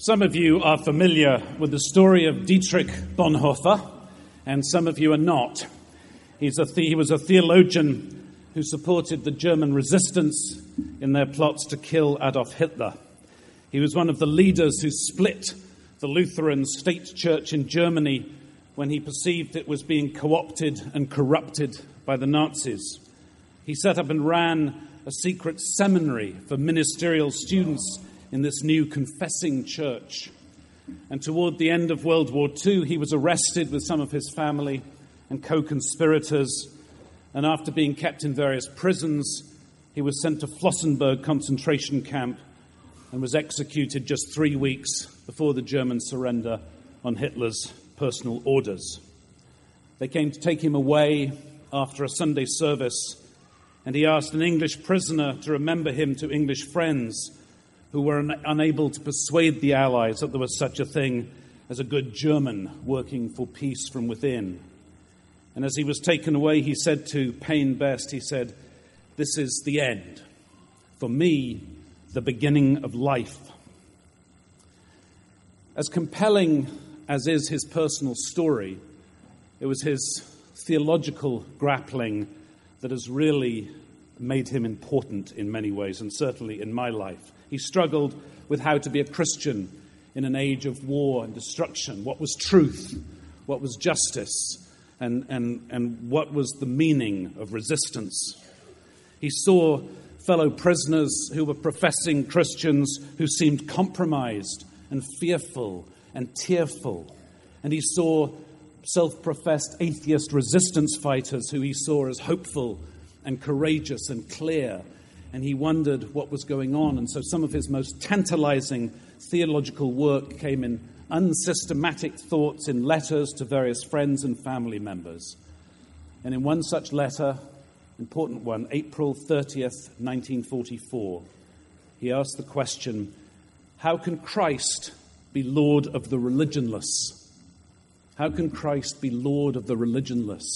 Some of you are familiar with the story of Dietrich Bonhoeffer, and some of you are not. The- he was a theologian who supported the German resistance in their plots to kill Adolf Hitler. He was one of the leaders who split the Lutheran state church in Germany when he perceived it was being co opted and corrupted by the Nazis. He set up and ran a secret seminary for ministerial students in this new confessing church. And toward the end of World War II, he was arrested with some of his family and co conspirators. And after being kept in various prisons, he was sent to Flossenburg concentration camp and was executed just three weeks before the German surrender on Hitler's personal orders. They came to take him away after a Sunday service, and he asked an English prisoner to remember him to English friends who were un- unable to persuade the Allies that there was such a thing as a good German working for peace from within. And as he was taken away, he said to Payne Best, he said, This is the end. For me, the beginning of life. As compelling as is his personal story, it was his theological grappling that has really made him important in many ways, and certainly in my life. He struggled with how to be a Christian in an age of war and destruction. What was truth? What was justice? And, and, and what was the meaning of resistance? He saw fellow prisoners who were professing Christians who seemed compromised and fearful and tearful. And he saw self professed atheist resistance fighters who he saw as hopeful and courageous and clear. And he wondered what was going on. And so some of his most tantalizing theological work came in unsystematic thoughts in letters to various friends and family members. And in one such letter, important one, April 30th, 1944, he asked the question How can Christ be Lord of the religionless? How can Christ be Lord of the religionless?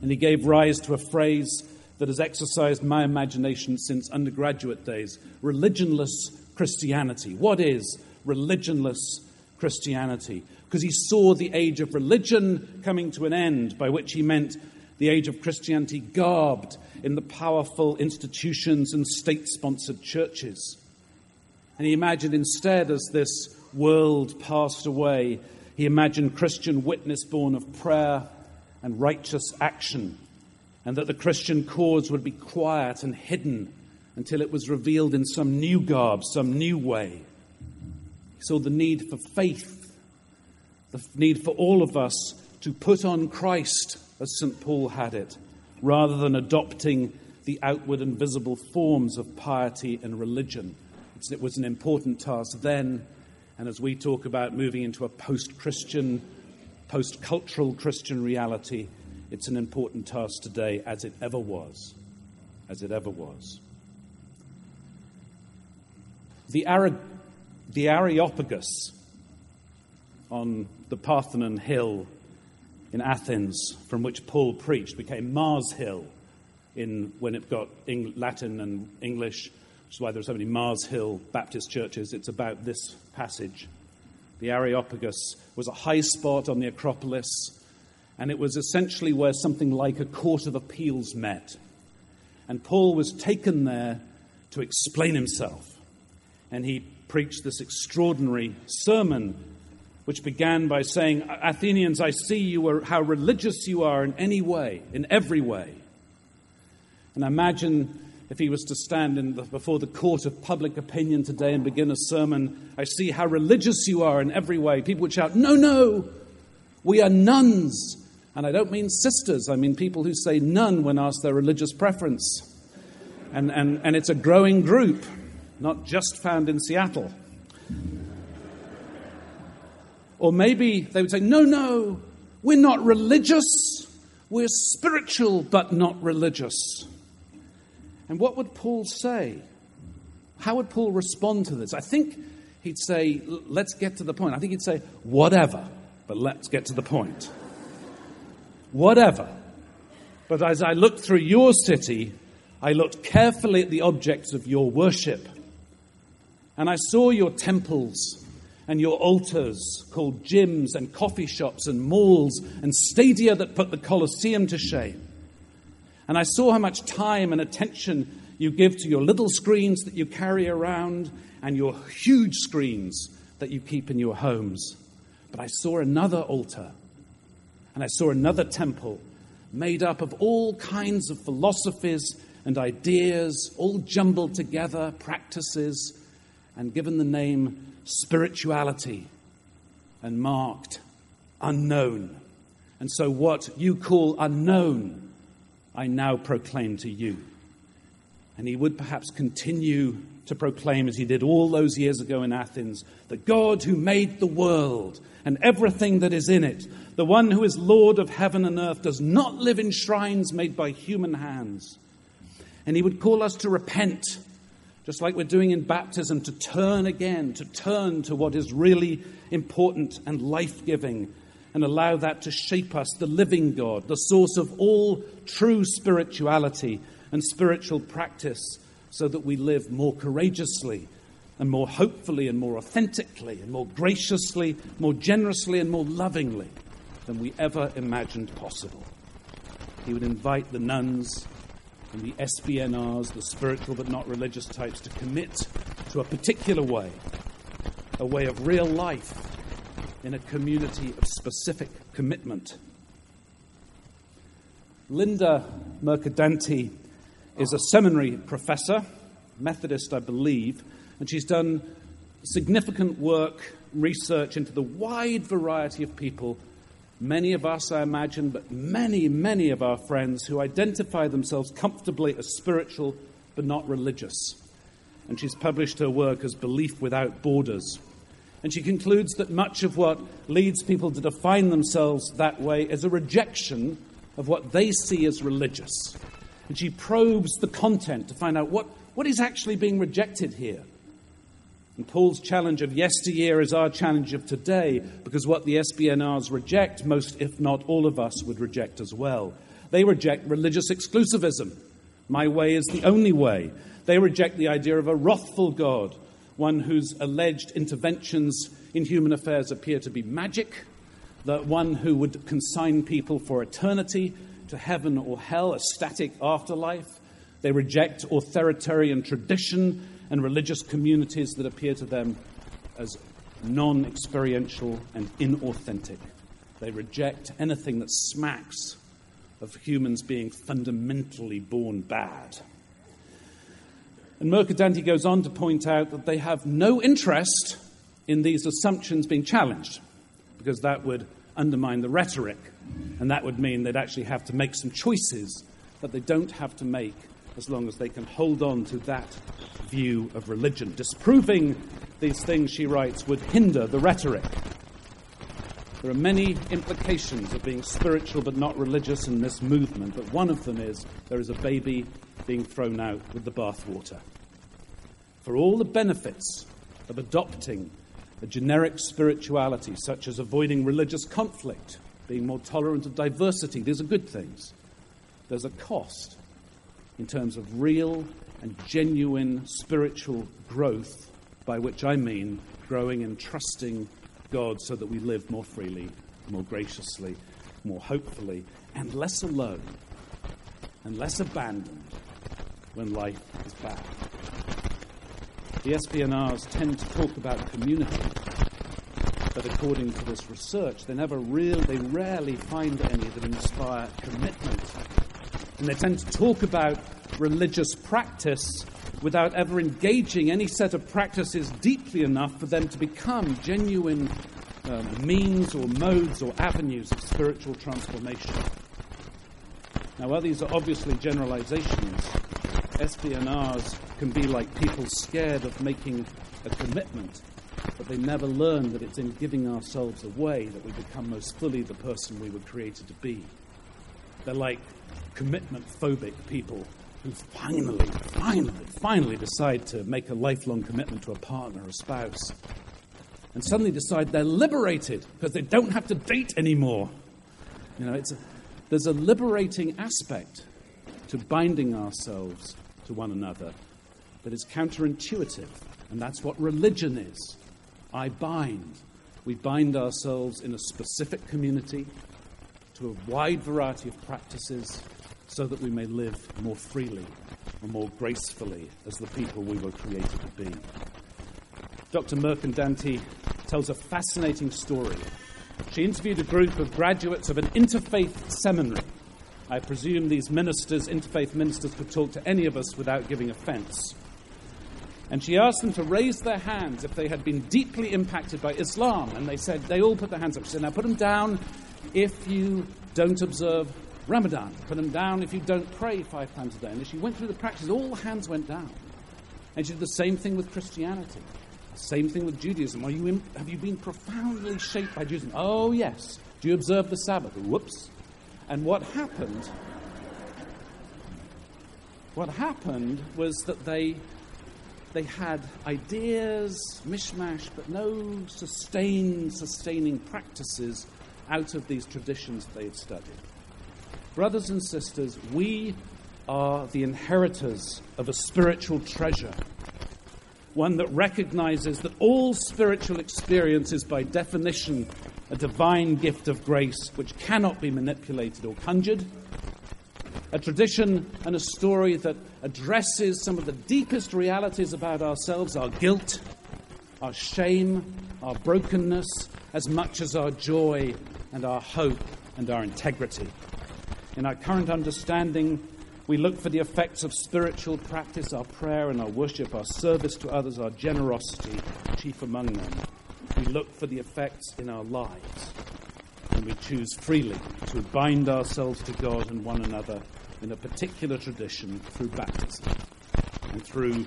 And he gave rise to a phrase that has exercised my imagination since undergraduate days religionless Christianity. What is religionless Christianity? Because he saw the age of religion coming to an end, by which he meant the age of Christianity garbed in the powerful institutions and state sponsored churches. And he imagined instead, as this world passed away, he imagined Christian witness born of prayer and righteous action, and that the Christian cause would be quiet and hidden until it was revealed in some new garb, some new way. He saw the need for faith, the need for all of us to put on Christ, as St. Paul had it, rather than adopting the outward and visible forms of piety and religion. It was an important task then, and as we talk about moving into a post Christian, post cultural Christian reality, it's an important task today, as it ever was. As it ever was. The, the Areopagus on the Parthenon Hill in Athens, from which Paul preached, became Mars Hill in, when it got Eng- Latin and English, which is why there are so many Mars Hill Baptist churches. It's about this passage. The Areopagus was a high spot on the Acropolis, and it was essentially where something like a court of appeals met. And Paul was taken there to explain himself. And he preached this extraordinary sermon, which began by saying, Athenians, I see you are, how religious you are in any way, in every way. And imagine if he was to stand the, before the court of public opinion today and begin a sermon, I see how religious you are in every way. People would shout, No, no, we are nones. And I don't mean sisters, I mean people who say none when asked their religious preference. And, and, and it's a growing group, not just found in Seattle. Or maybe they would say, No, no, we're not religious. We're spiritual, but not religious. And what would Paul say? How would Paul respond to this? I think he'd say, let's get to the point. I think he'd say, whatever, but let's get to the point. Whatever. But as I looked through your city, I looked carefully at the objects of your worship. And I saw your temples and your altars called gyms and coffee shops and malls and stadia that put the Colosseum to shame. And I saw how much time and attention you give to your little screens that you carry around and your huge screens that you keep in your homes. But I saw another altar and I saw another temple made up of all kinds of philosophies and ideas, all jumbled together, practices, and given the name spirituality and marked unknown. And so, what you call unknown, I now proclaim to you. And he would perhaps continue to proclaim, as he did all those years ago in Athens, the God who made the world and everything that is in it, the one who is Lord of heaven and earth, does not live in shrines made by human hands. And he would call us to repent just like we're doing in baptism, to turn again, to turn to what is really important and life giving, and allow that to shape us, the living God, the source of all true spirituality and spiritual practice, so that we live more courageously and more hopefully and more authentically and more graciously, more generously and more lovingly than we ever imagined possible. He would invite the nones and the SBNRs, the spiritual but not religious types, to commit to a particular way, a way of real life in a community of specific commitment. Linda Mercadante is a seminary professor, Methodist, I believe, and she's done significant work, research into the wide variety of people Many of us, I imagine, but many, many of our friends who identify themselves comfortably as spiritual but not religious. And she's published her work as Belief Without Borders. And she concludes that much of what leads people to define themselves that way is a rejection of what they see as religious. And she probes the content to find out what, what is actually being rejected here. And Paul's challenge of yesteryear is our challenge of today, because what the SBNRs reject, most if not all of us would reject as well. They reject religious exclusivism. My way is the only way. They reject the idea of a wrathful God, one whose alleged interventions in human affairs appear to be magic, the one who would consign people for eternity to heaven or hell, a static afterlife. They reject authoritarian tradition and religious communities that appear to them as non experiential and inauthentic. They reject anything that smacks of humans being fundamentally born bad. And Mercadante goes on to point out that they have no interest in these assumptions being challenged, because that would undermine the rhetoric, and that would mean they'd actually have to make some choices that they don't have to make as long as they can hold on to that view of religion. Disproving these things, she writes, would hinder the rhetoric. There are many implications of being spiritual but not religious in this movement, but one of them is there is a baby being thrown out with the bathwater. For all the benefits of adopting a generic spirituality, such as avoiding religious conflict, being more tolerant of diversity, these are good things. There's a cost in terms of real and genuine spiritual growth, by which I mean growing and trusting God so that we live more freely, more graciously, more hopefully, and less alone and less abandoned when life is bad. The SBNRs tend to talk about community, but according to this research, they never real, they rarely find any that inspire commitment and they tend to talk about religious practice without ever engaging any set of practices deeply enough for them to become genuine um, means or modes or avenues of spiritual transformation. Now, while these are obviously generalizations, SBNRs can be like people scared of making a commitment, but they never learn that it's in giving ourselves away that we become most fully the person we were created to be. They're like commitment phobic people who finally, finally, finally decide to make a lifelong commitment to a partner or a spouse and suddenly decide they're liberated because they don't have to date anymore. You know, it's a, there's a liberating aspect to binding ourselves to one another that is counterintuitive, and that's what religion is. I bind. We bind ourselves in a specific community to a wide variety of practices so that we may live more freely and more gracefully as the people we were created to be. Dr. Mercadante tells a fascinating story. She interviewed a group of graduates of an interfaith seminary. I presume these ministers, interfaith ministers, could talk to any of us without giving offense. And she asked them to raise their hands if they had been deeply impacted by Islam. And they said, they all put their hands up. She said, now put them down if you don't observe Ramadan. Put them down if you don't pray five times a day. And as she went through the practice, all hands went down. And she did the same thing with Christianity. Same thing with Judaism. Are you in, have you been profoundly shaped by Judaism? Oh, yes. Do you observe the Sabbath? Whoops. And what happened? What happened was that they they had ideas, mishmash, but no sustained, sustaining practices out of these traditions they had studied. Brothers and sisters, we are the inheritors of a spiritual treasure, one that recognizes that all spiritual experience is, by definition, a divine gift of grace which cannot be manipulated or conjured a tradition and a story that addresses some of the deepest realities about ourselves our guilt, our shame, our brokenness, as much as our joy and our hope and our integrity. In our current understanding, we look for the effects of spiritual practice, our prayer and our worship, our service to others, our generosity, chief among them. We look for the effects in our lives, and we choose freely to bind ourselves to God and one another in a particular tradition through baptism and through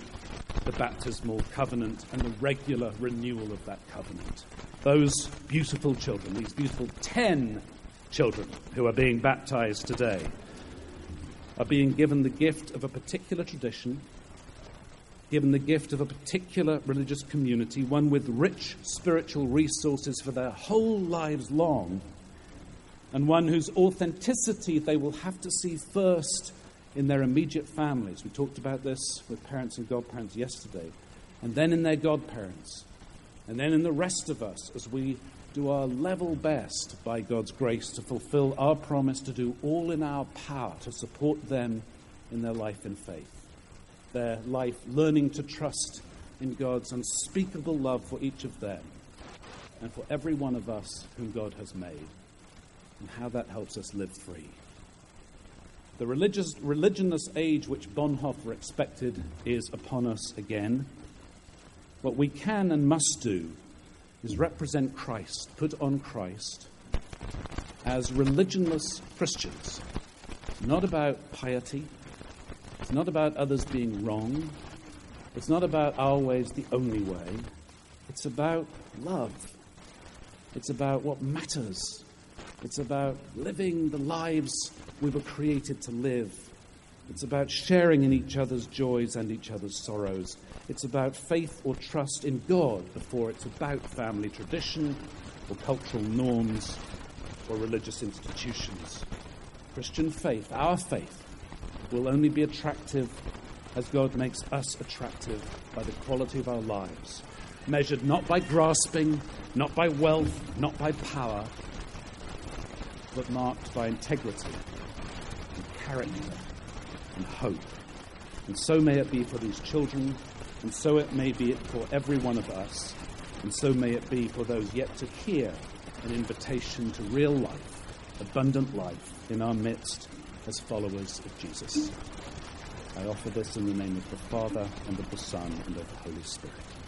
the baptismal covenant and the regular renewal of that covenant. Those beautiful children, these beautiful 10 children who are being baptized today, are being given the gift of a particular tradition, given the gift of a particular religious community, one with rich spiritual resources for their whole lives long and one whose authenticity they will have to see first in their immediate families. We talked about this with parents and godparents yesterday, and then in their godparents, and then in the rest of us as we do our level best by God's grace to fulfill our promise to do all in our power to support them in their life in faith, their life learning to trust in God's unspeakable love for each of them and for every one of us whom God has made and how that helps us live free. The religious, religionless age which Bonhoeffer expected is upon us again. What we can and must do is represent Christ, put on Christ, as religionless Christians. Not about piety, it's not about others being wrong, it's not about our ways the only way. It's about love. It's about what matters it's about living the lives we were created to live. It's about sharing in each other's joys and each other's sorrows. It's about faith or trust in God before it's about family tradition or cultural norms or religious institutions. Christian faith, our faith, will only be attractive as God makes us attractive by the quality of our lives, measured not by grasping, not by wealth, not by power, but marked by integrity and character and hope. And so may it be for these children, and so it may be for every one of us, and so may it be for those yet to hear an invitation to real life, abundant life in our midst as followers of Jesus. I offer this in the name of the Father, and of the Son, and of the Holy Spirit.